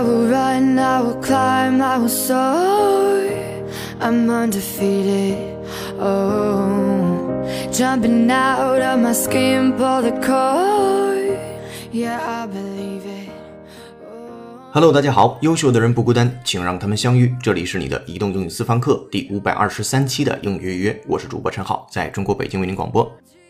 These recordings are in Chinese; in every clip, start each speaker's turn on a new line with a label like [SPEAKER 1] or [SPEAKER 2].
[SPEAKER 1] I will run, I will climb, I will soar. I'm undefeated. Oh, jumping out of my skin, pull the cord. Yeah, I believe it.
[SPEAKER 2] Hello，大家好，优秀的人不孤单，请让他们相遇。这里是你的移动英语私房课第五百二十三期的英语约约，我是主播陈浩，在中国北京为您广播。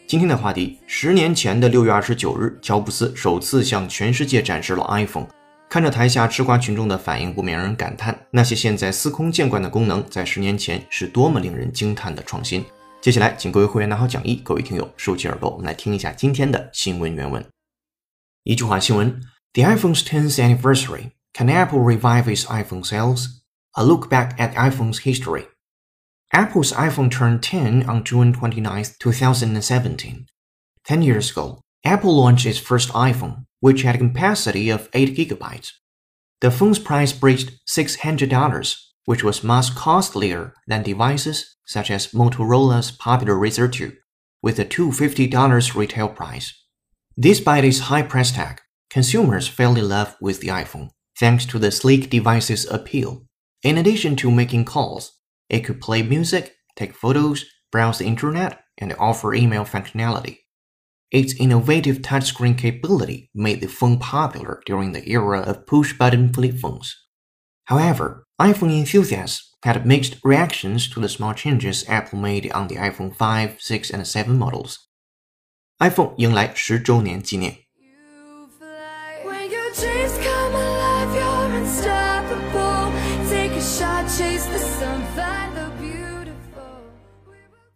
[SPEAKER 2] 今天的话题：十年前的六月二十九日，乔布斯首次向全世界展示了 iPhone。看着台下吃瓜群众的反应，不免让人感叹，那些现在司空见惯的功能，在十年前是多么令人惊叹的创新。接下来，请各位会员拿好讲义，各位听友竖起耳朵，我们来听一下今天的新闻原文。一句话新闻：The iPhone's 10th anniversary. Can Apple revive its iPhone sales? A look back at iPhone's history. Apple's iPhone turned 10 on June 29, 2017. 10 years ago, Apple launched its first iPhone, which had a capacity of 8 gigabytes. The phone's price breached $600, which was much costlier than devices such as Motorola's popular Razr 2, with a $250 retail price. Despite its high price tag, consumers fell in love with the iPhone thanks to the sleek device's appeal. In addition to making calls, it could play music, take photos, browse the internet, and offer email functionality. Its innovative touchscreen capability made the phone popular during the era of push-button flip phones. However, iPhone enthusiasts had mixed reactions to the small changes Apple made on the iPhone 5, 6, and 7 models. iPhone 迎来十周年纪念。
[SPEAKER 1] When your dreams come alive, you're unstoppable. Take a shot, chase the sun, find the beautiful.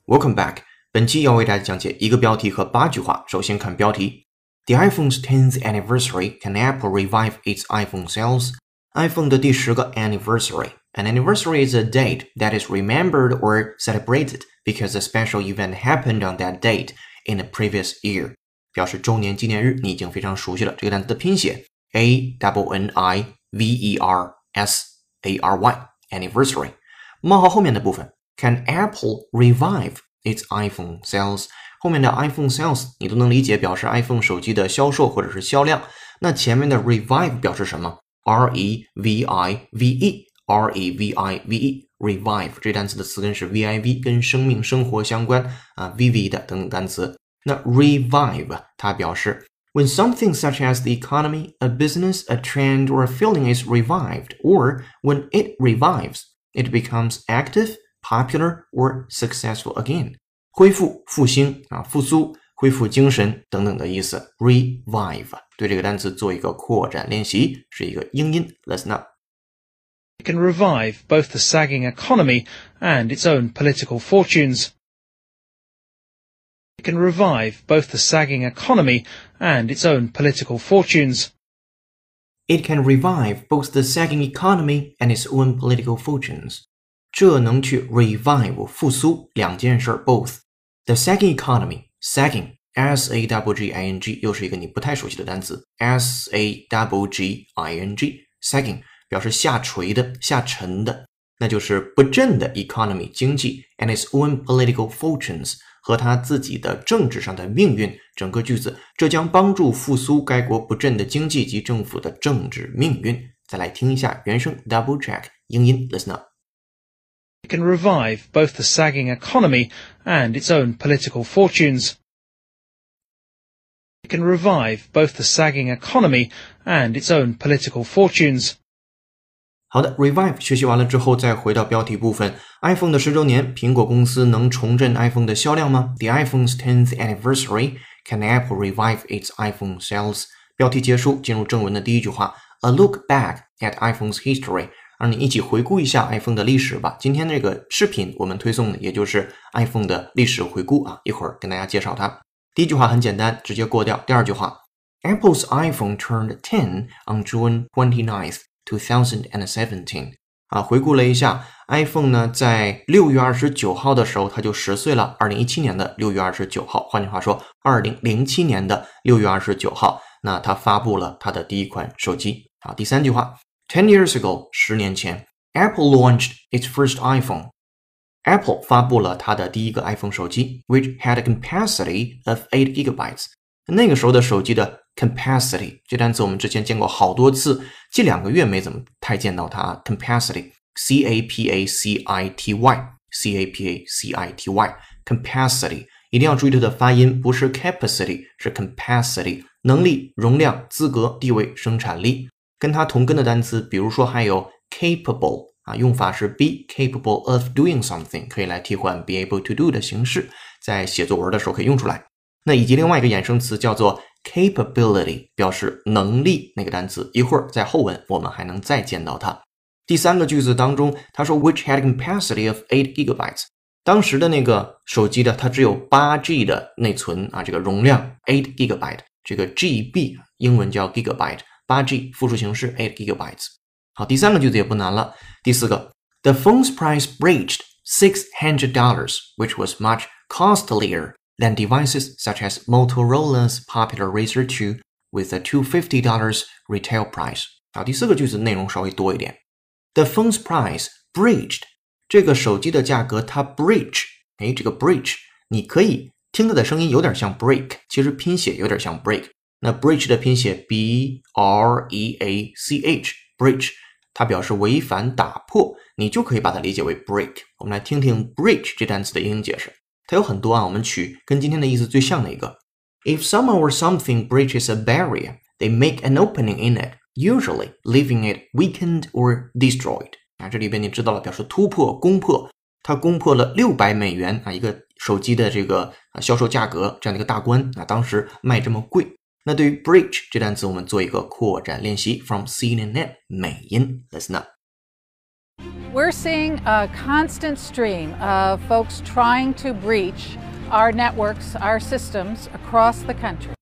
[SPEAKER 2] Welcome back。 本期要为大家讲解一个标题和八句话。首先看标题：The iPhone's 10th anniversary can Apple revive its iPhone sales? iPhone 的第十个 anniversary. An anniversary is a date that is remembered or celebrated because a special event happened on that date in the previous year. 表示周年纪念日，你已经非常熟悉了。这个单词的拼写 a double n i v e r s a r y anniversary。冒号后面的部分 Can Apple revive its iPhone sales？后面的 iPhone sales 你都能理解，表示 iPhone 手机的销售或者是销量。那前面的 revive 表示什么？R e v i v e，R e v i v e，revive 这单词的词根是 v i v，跟生命、生活相关啊，vivid 等等单词。那 revive 它表示 when something such as the economy, a business, a trend, or a feeling is revived, or when it revives, it becomes active, popular, or successful again. 恢复、复兴啊，复苏、恢复精神等等的意思。revive 对这个单词做一个扩展练习，是一个英音。Listen up.
[SPEAKER 3] It can revive both the sagging economy and its own political fortunes. It can revive both the sagging economy and its own political fortunes.
[SPEAKER 2] It can revive both the sagging economy and its own political fortunes. 这能去 revive 复苏两件事儿 both。The sagging economy sagging s a w g i n g 又是一个你不太熟悉的单词 s a w g i n g sagging 表示下垂的、下沉的，那就是不振的 economy 经济 and its own political fortunes 和他自己的政治上的命运。整个句子，这将帮助复苏该国不振的经济及政府的政治命运。再来听一下原声 double check 英音 listen up。
[SPEAKER 3] It can revive both the sagging economy and its own political fortunes. It can revive both the sagging economy and its own political fortunes.
[SPEAKER 2] 好的，revive 学习完了之后，再回到标题部分。iPhone 的十周年，苹果公司能重振 iPhone 的销量吗？The iPhone's 10th anniversary can Apple revive its iPhone sales？标题结束，进入正文的第一句话：A look back at iPhone's history。 让你一起回顾一下 iPhone 的历史吧。今天这个视频我们推送的也就是 iPhone 的历史回顾啊，一会儿跟大家介绍它。第一句话很简单，直接过掉。第二句话：Apple's iPhone turned 10 on June 29th, 2017。啊，回顾了一下 iPhone 呢，在六月二十九号的时候，它就十岁了。二零一七年的六月二十九号，换句话说，二零零七年的六月二十九号，那它发布了它的第一款手机。好，第三句话。Ten years ago，十年前，Apple launched its first iPhone。Apple 发布了它的第一个 iPhone 手机，which had a capacity of eight gigabytes。 那个时候的手机的 capacity 这单词我们之前见过好多次，近两个月没怎么太见到它。capacity，c a p a c i t y，c a p a c i t y，capacity 一定要注意它的发音，不是 capacity，是 capacity，能力、容量、资格、地位、生产力。 跟它同根的单词，比如说还有 capable 啊，用法是 be capable of doing something，可以来替换 be able to do 的形式，在写作文的时候可以用出来。那以及另外一个衍生词叫做 capability，表示能力那个单词，一会儿在后文我们还能再见到它。第三个句子当中，他说 which had capacity of eight gigabytes，当时的那个手机的它只有八 G 的内存啊，这个容量 eight gigabyte，这个 GB 英文叫 gigabyte，八 G 复数形式 eight gigabytes。好，第三个句子也不难了，第四个，the phone's price breached six hundred dollars，which was much costlier。than devices such as Motorola's popular Razr 2 with a $250 retail price。啊，第四个句子内容稍微多一点。The phone's price breached，这个手机的价格它 breach，哎，这个 breach 你可以听它的声音有点像 break，其实拼写有点像 break。 那 breach 的拼写 b r e a c h，breach 它表示违反、打破，你就可以把它理解为 break。我们来听听 breach 这单词的英语解释。它有很多啊，我们取跟今天的意思最像的一个。If someone or something breaches a barrier, they make an opening in it, usually leaving it weakened or destroyed。啊，这里边你知道了，表示突破、攻破。它攻破了六百美元啊，一个手机的这个销售价格这样的一个大关啊，当时卖这么贵。那对于 breach 这单词，我们做一个扩展练习，from CNN 美音，listen
[SPEAKER 4] up。We're seeing a constant stream of folks trying to breach our networks, our systems across the country.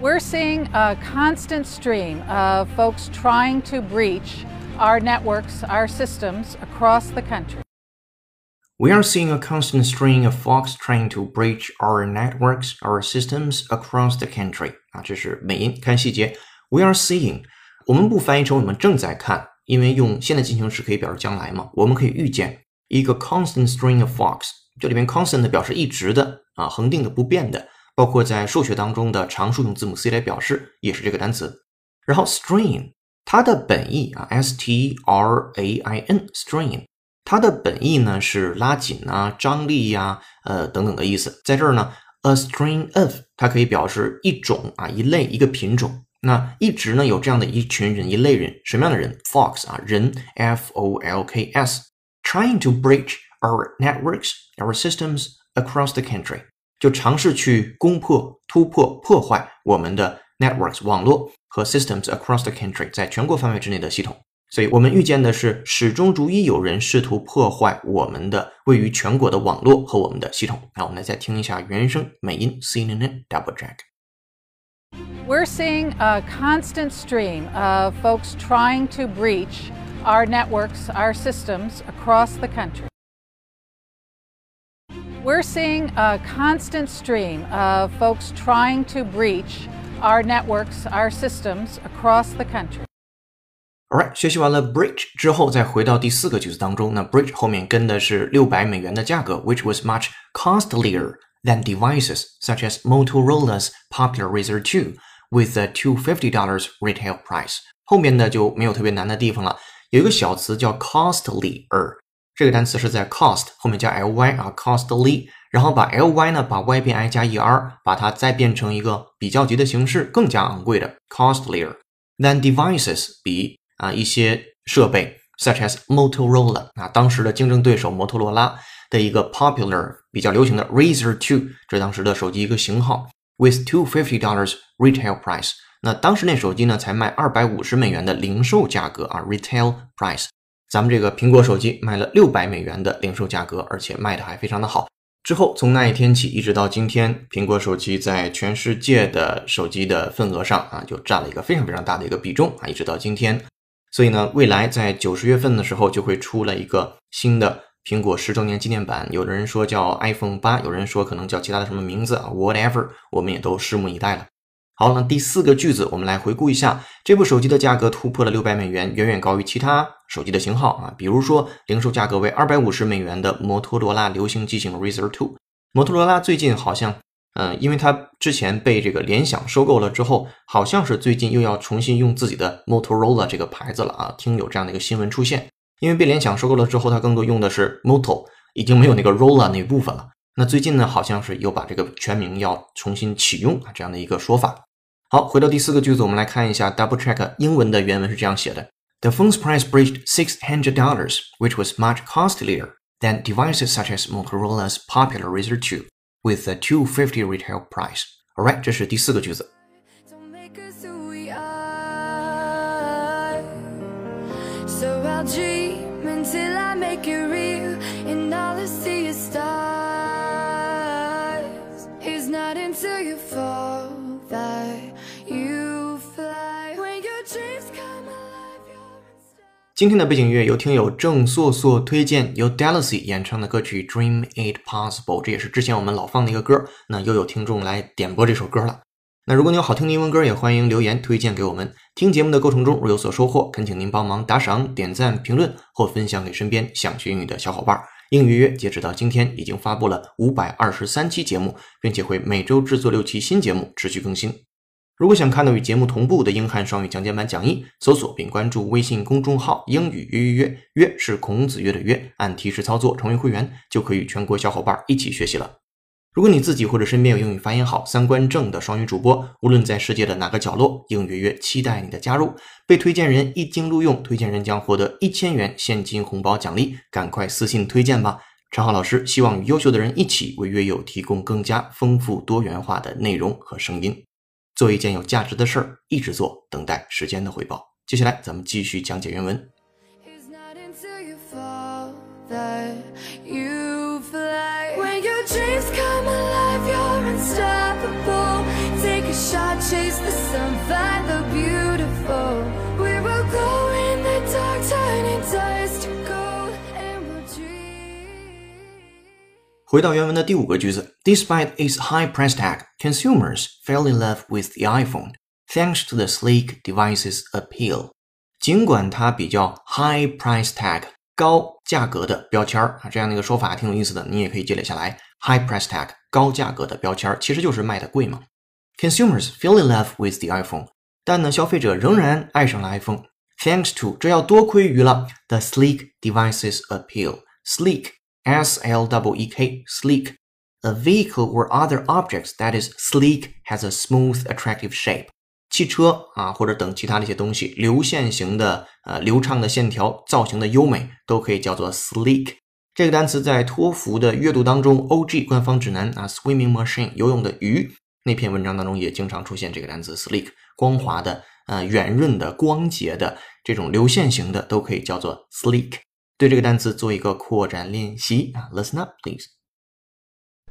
[SPEAKER 4] We're seeing a constant stream of folks trying to breach our networks, our systems across the country.
[SPEAKER 2] We are seeing a constant string of fox trying to breach our networks, our systems across the country. 啊，这是美音，看细节。We are seeing，我们不翻译成我们正在看，因为用现在进行时可以表示将来嘛，我们可以预见一个 constant string of fox，这里边 constant 表示一直的啊，恒定的、不变的，包括在数学当中的常数用字母 c 来表示，也是这个单词。然后 string 它的本意啊，s t r a i n string 它的本意呢是拉紧啊、张力呀、呃等等的意思。在这儿呢，a string of 它可以表示一种啊、一类、一个品种。那一直呢有这样的一群人一类人，什么样的人？Fox 啊，人 F O L K S，trying to breach our networks, our systems across the country，就尝试去攻破、突破、破坏我们的 networks 网络和 systems across the country，在全国范围之内的系统。所以我们预见的是，始终如一有人试图破坏我们的位于全国的网络和我们的系统。那我们来再听一下原声美音 CNN double
[SPEAKER 4] check。We're seeing a constant stream of folks trying to breach our networks, our systems across the country. We're seeing a constant stream of folks trying to breach our networks, our systems across the country.
[SPEAKER 2] Alright，学习完了 bridge 之后，再回到第四个句子当中。那 bridge 后面跟的是六百美元的价格，which was much costlier than devices such as Motorola's popular Razr 2 with a two fifty dollars retail price。后面的就没有特别难的地方了。有一个小词叫 costlier，这个单词是在 cost 后面加 ly 啊，costly，然后把 ly 呢把 y 变 i 加 er，把它再变成一个比较级的形式，更加昂贵的 costlier than devices 比 啊一些设备 such as Motorola 啊当时的竞争对手摩托罗拉的一个 popular 比较流行的 Razr 2，这当时的手机一个型号。with two fifty dollars retail price。那当时那手机呢，才卖二百五十美元的零售价格啊，retail price。咱们这个苹果手机卖了六百美元的零售价格，而且卖的还非常的好。之后从那一天起，一直到今天，苹果手机在全世界的手机的份额上啊，就占了一个非常非常大的一个比重啊，一直到今天。所以呢，未来在九十月份的时候，就会出了一个新的。苹果十周年纪念版，有的人说叫 iPhone 八，有人说可能叫其他的什么名字啊，whatever，我们也都拭目以待了。好，那第四个句子，我们来回顾一下，这部手机的价格突破了六百美元，远远高于其他手机的型号啊，比如说零售价格为二百五十美元的摩托罗拉流行机型 Razr Two。摩托罗拉最近好像嗯，因为它之前被这个联想收购了之后，好像是最近又要重新用自己的 Motorola 这个牌子了啊，听有这样的一个新闻出现。因为被联想收购了之后，它更多用的是 Moto，已经没有那个 Rolla 那部分了。那最近呢，好像是又把这个全名要重新启用啊，这样的一个说法。好，回到第四个句子，我们来看一下 Double Check 英文的原文是这样写的：The phone's price breached six hundred dollars, which was much costlier than devices such as Motorola's popular Razr 2, with a two fifty retail price. Alright，这是第四个句子。
[SPEAKER 1] Don't make us who we are. So I'll
[SPEAKER 2] 今天的背景音乐由听友郑硕硕推荐，由 Delacy 演唱的歌曲《Dream It Possible》，这也是之前我们老放的一个歌。那又有听众来点播这首歌了。那如果你有好听的英文歌，也欢迎留言推荐给我们。听节目的过程中，若有所收获，恳请您帮忙打赏、点赞、评论或分享给身边想学英语的小伙伴。英语约截止到今天已经发布了五百二十三期节目，并且会每周制作六期新节目，持续更新。如果想看到与节目同步的英汉双语讲解版讲义，搜索并关注微信公众号“英语约约约”，约是孔子约的约，按提示操作成为会员，就可以与全国小伙伴一起学习了。如果你自己或者身边有英语发音好、三观正的双语主播，无论在世界的哪个角落，英语约约期待你的加入。被推荐人一经录用，推荐人将获得一千元现金红包奖励，赶快私信推荐吧。陈浩老师希望与优秀的人一起为约友提供更加丰富多元化的内容和声音。做一件有价值的事儿，一直做，等待时间的回报。接下来咱们继续讲解原文。回到原文的第五个句子，Despite its high price tag, consumers fell in love with the iPhone thanks to the sleek device's appeal. 尽管它比较 high price tag 高价格的标签儿啊，这样的一个说法还挺有意思的，你也可以积累下来。high price tag 高价格的标签儿其实就是卖的贵嘛。Consumers fell in love with the iPhone，但呢，消费者仍然爱上了 iPhone。Thanks to 这要多亏于了 the sleek device's appeal。sleek S L E E K sleek a vehicle or other objects that is sleek has a smooth, attractive shape. 汽车啊，或者等其他的一些东西，流线型的、呃流畅的线条、造型的优美，都可以叫做 sleek。这个单词在托福的阅读当中，OG 官方指南啊，swimming machine 游泳的鱼那篇文章当中也经常出现这个单词 sleek，光滑的、呃圆润的、光洁的这种流线型的都可以叫做 sleek。对这个单词做一个扩展练习啊，listen up please。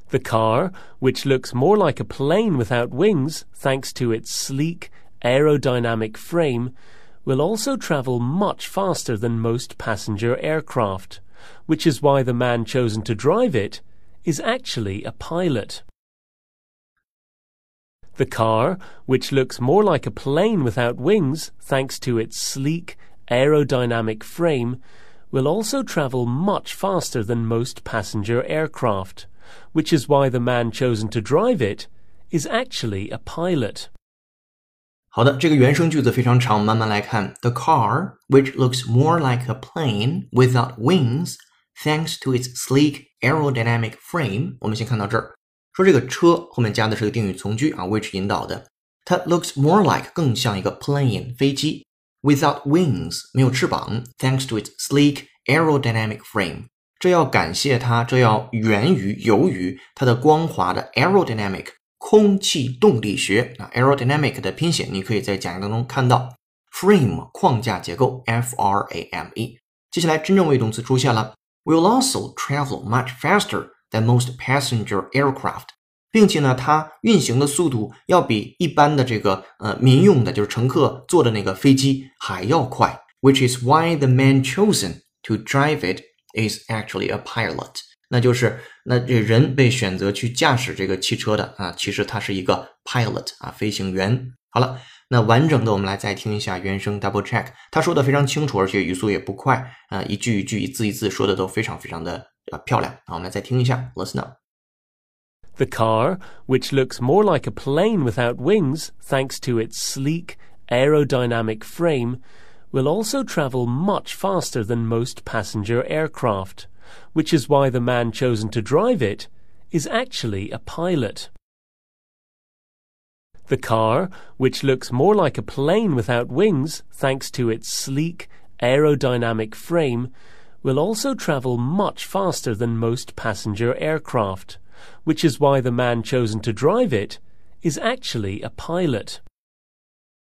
[SPEAKER 5] The car, which looks more like a plane without wings thanks to its sleek, aerodynamic frame, will also travel much faster than most passenger aircraft, which is why the man chosen to drive it is actually a pilot. The car, which looks more like a plane without wings thanks to its sleek, aerodynamic frame, will also travel much faster than most passenger aircraft, which is why the man chosen to drive it is actually a pilot.
[SPEAKER 2] 好的，这个原声句子非常长，慢慢来看。The car, which looks more like a plane without wings, thanks to its sleek aerodynamic frame。我们先看到这儿，说这个车后面加的是个定语从句啊，which 引导的，它 looks more like 更像一个 plane 飞机 ，without wings 没有翅膀，thanks to its sleek aerodynamic frame。这要感谢它，这要源于由于它的光滑的 aerodynamic 空气动力学啊，aerodynamic 的拼写你可以在讲义当中看到，frame 框架结构 F R A M E。接下来真正谓语动词出现了，will also travel much faster than most passenger aircraft，并且呢，它运行的速度要比一般的这个呃民用的，就是乘客坐的那个飞机还要快，which is why the man chosen to drive it is actually a pilot。那就是那这人被选择去驾驶这个汽车的啊，其实他是一个 pilot 啊，飞行员。好了，那完整的我们来再听一下原声 double check，他说的非常清楚，而且语速也不快啊，一句一句、一字一字说的都非常非常的呃漂亮啊。我们来再听一下，listen up。
[SPEAKER 5] The car, which looks more like a plane without wings thanks to its sleek, aerodynamic frame, will also travel much faster than most passenger aircraft, which is why the man chosen to drive it is actually a pilot. The car, which looks more like a plane without wings thanks to its sleek, aerodynamic frame, will also travel much faster than most passenger aircraft, which is why the man chosen to drive it is actually a pilot.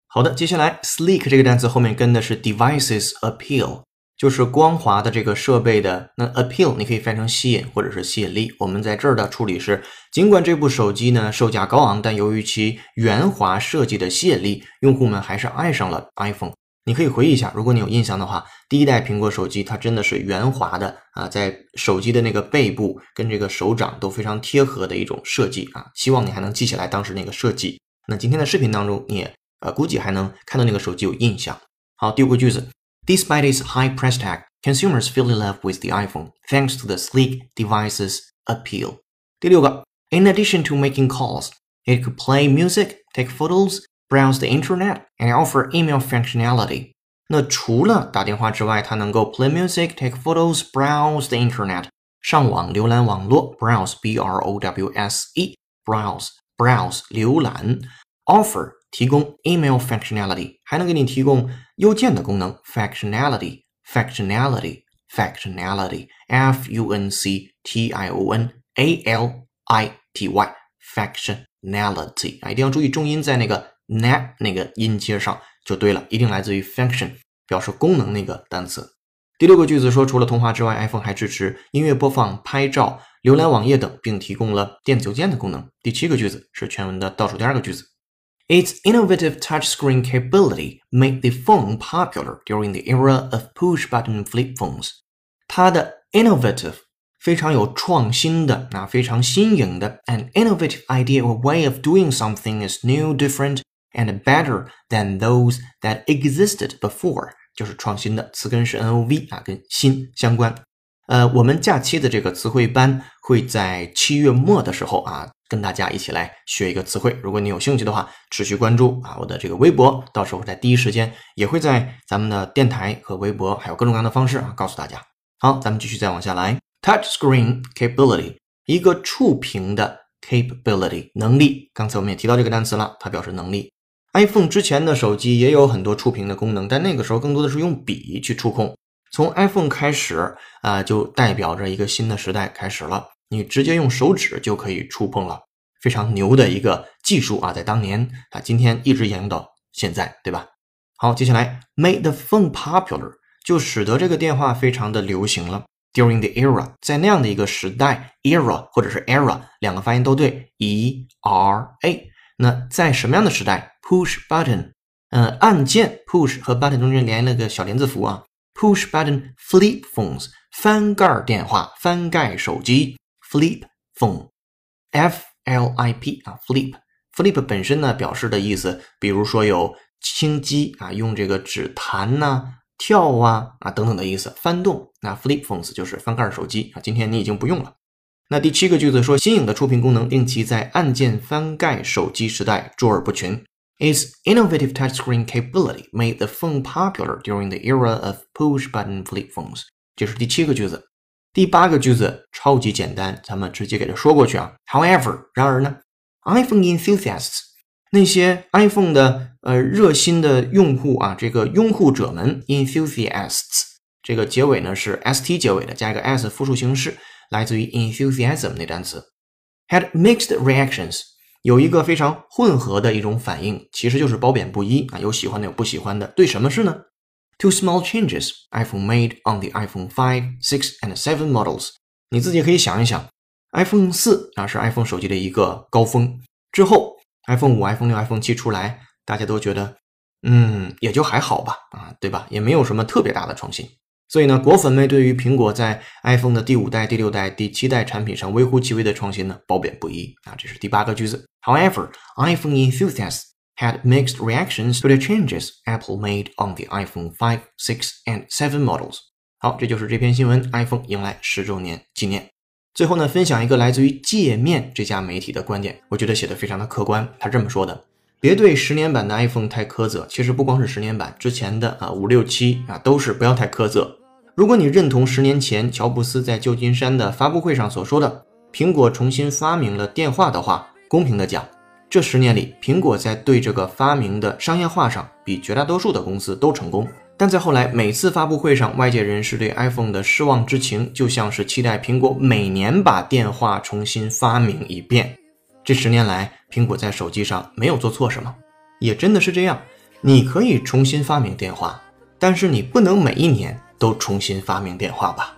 [SPEAKER 2] 好的，接下来 sleek 这个单词后面跟的是 devices appeal，就是光滑的这个设备的那 appeal，你可以翻成吸引或者是吸引力。我们在这儿的处理是，尽管这部手机呢售价高昂，但由于其圆滑设计的吸引力，用户们还是爱上了 iPhone。你可以回忆一下，如果你有印象的话，第一代苹果手机它真的是圆滑的啊，在手机的那个背部跟这个手掌都非常贴合的一种设计啊。希望你还能记起来当时那个设计。那今天的视频当中，你也呃估计还能看到那个手机有印象。好，第五个句子，Despite its high price tag, consumers fell in love with the iPhone thanks to the sleek device's appeal。第六个，In addition to making calls, it could play music, take photos browse the internet and offer email functionality。那除了打电话之外，它能够 play music, take photos, browse the internet，上网浏览网络，browse b r o w s e browse browse 浏览，offer 提供 email functionality，还能给你提供邮件的功能 functionality functionality functionality f u n c t i o n a l i t y functionality 啊，一定要注意重音在那个 na 那个音阶上就对了，一定来自于 function，表示功能那个单词。第六个句子说，除了通话之外，iPhone 还支持音乐播放、拍照、浏览网页等，并提供了电子邮件的功能。第七个句子是全文的倒数第二个句子，Its innovative touchscreen capability made the phone popular during the era of push-button flip phones。它的 innovative 非常有创新的，那非常新颖的，an innovative idea or way of doing something is new, different and better than those that existed before，就是创新的词根是 n o v 啊，跟新相关。呃，我们假期的这个词汇班会在七月末的时候啊，跟大家一起来学一个词汇。如果你有兴趣的话，持续关注啊我的这个微博，到时候在第一时间也会在咱们的电台和微博，还有各种各样的方式啊告诉大家。好，咱们继续再往下来，touch screen capability，一个触屏的 capability 能力。刚才我们也提到这个单词了，它表示能力。iPhone 之前的手机也有很多触屏的功能，但那个时候更多的是用笔去触控。从 iPhone 开始啊，就代表着一个新的时代开始了。你直接用手指就可以触碰了，非常牛的一个技术啊，在当年啊，今天一直沿用到现在，对吧？好，接下来 made the phone popular 就使得这个电话非常的流行了。During the era，在那样的一个时代，era 或者是 era 两个发音都对，e r a。那在什么样的时代？Push button，嗯，按键 push 和 button 中间连了个小连字符啊。Push button flip phones，翻盖电话、翻盖手机。Flip phone，F L I P 啊，flip，flip 本身呢表示的意思，比如说有轻击啊，用这个指弹呐、跳啊啊等等的意思，翻动。那 flip phones 就是翻盖手机啊，今天你已经不用了。那第七个句子说，新颖的触屏功能令其在按键翻盖手机时代卓尔不群。Its innovative touchscreen capability made the phone popular during the era of push-button flip phones。这是第七个句子。第八个句子超级简单，咱们直接给它说过去啊。However，然而呢，iPhone enthusiasts 那些 iPhone 的呃热心的用户啊，这个拥护者们 enthusiasts 这个结尾呢是 st 结尾的，加一个 s 复数形式，来自于 enthusiasm 那单词。Had mixed reactions。 有一个非常混合的一种反应，其实就是褒贬不一啊，有喜欢的，有不喜欢的。对什么事呢？Two small changes iPhone made on the iPhone 5, 6 and 7 models。你自己可以想一想，iPhone 四啊是 iPhone 手机的一个高峰，之后 iPhone 五、iPhone 六、iPhone 七出来，大家都觉得，嗯，也就还好吧，啊，对吧？也没有什么特别大的创新。所以呢，果粉们对于苹果在 iPhone 的第五代、第六代、第七代产品上微乎其微的创新呢，褒贬不一啊。这是第八个句子。However, iPhone enthusiasts had mixed reactions to the changes Apple made on the iPhone 5, 6 and 7 models。好，这就是这篇新闻，iPhone 迎来十周年纪念。最后呢，分享一个来自于界面这家媒体的观点，我觉得写的非常的客观。他这么说的：别对十年版的 iPhone 太苛责，其实不光是十年版，之前的啊五六七啊都是不要太苛责。如果你认同十年前乔布斯在旧金山的发布会上所说的，苹果重新发明了电话的话，公平的讲，这十年里，苹果在对这个发明的商业化上，比绝大多数的公司都成功。但在后来每次发布会上，外界人士对 iPhone 的失望之情，就像是期待苹果每年把电话重新发明一遍。这十年来，苹果在手机上没有做错什么，也真的是这样。你可以重新发明电话，但是你不能每一年都重新发明电话吧？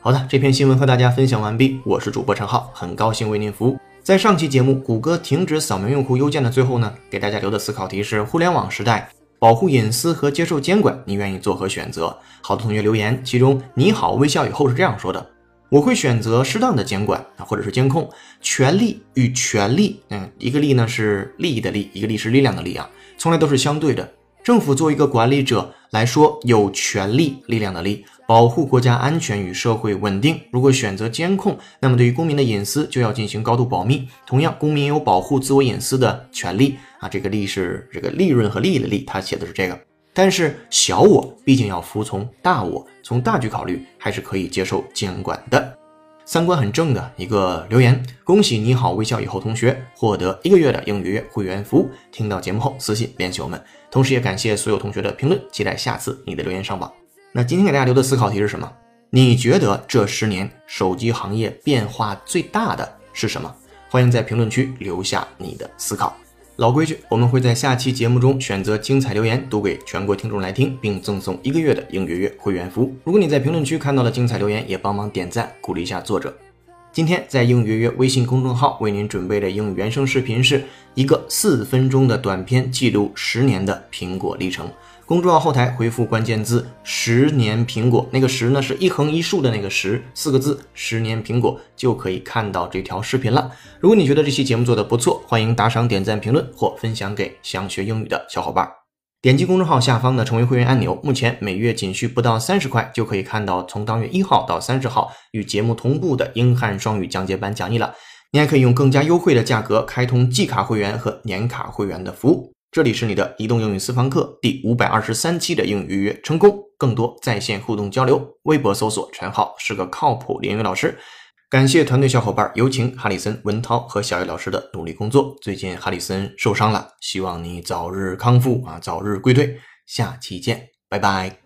[SPEAKER 2] 好的，这篇新闻和大家分享完毕。我是主播陈浩，很高兴为您服务。在上期节目谷歌停止扫描用户邮件的最后呢，给大家留的思考题是：互联网时代。保护隐私和接受监管，你愿意做何选择？好多同学留言，其中你好微笑以后是这样说的：我会选择适当的监管啊，或者是监控。权利与权利，嗯，一个利呢是利益的利，一个利是力量的利啊，从来都是相对的。政府作为一个管理者来说，有权利力量的力。保护国家安全与社会稳定。如果选择监控，那么对于公民的隐私就要进行高度保密。同样，公民有保护自我隐私的权利啊。这个利是这个利润和利益的利，他写的是这个。但是小我毕竟要服从大我，从大局考虑，还是可以接受监管的。三观很正的一个留言，恭喜你好微笑以后同学获得一个月的英语会员服务。听到节目后私信联系我们，同时也感谢所有同学的评论，期待下次你的留言上榜。那今天给大家留的思考题是什么？你觉得这十年手机行业变化最大的是什么？欢迎在评论区留下你的思考。老规矩，我们会在下期节目中选择精彩留言读给全国听众来听，并赠送一个月的应月月会员服务。如果你在评论区看到了精彩留言，也帮忙点赞鼓励一下作者。今天在应约约微信公众号为您准备的英语原声视频是一个四分钟的短片，记录十年的苹果历程。公众号后台回复关键字“十年苹果”，那个“十”呢是一横一竖的那个“十”，四个字“十年苹果”就可以看到这条视频了。如果你觉得这期节目做的不错，欢迎打赏、点赞、评论或分享给想学英语的小伙伴。点击公众号下方的成为会员按钮，目前每月仅需不到三十块，就可以看到从当月一号到三十号与节目同步的英汉双语讲解版讲义了。你还可以用更加优惠的价格开通季卡会员和年卡会员的服务。这里是你的移动英语私房课第五百二十三期的英语预约成功，更多在线互动交流，微博搜索陈浩是个靠谱英语老师。感谢团队小伙伴，有请哈里森、文涛和小叶老师的努力工作。最近哈里森受伤了，希望你早日康复啊，早日归队。下期见，拜拜。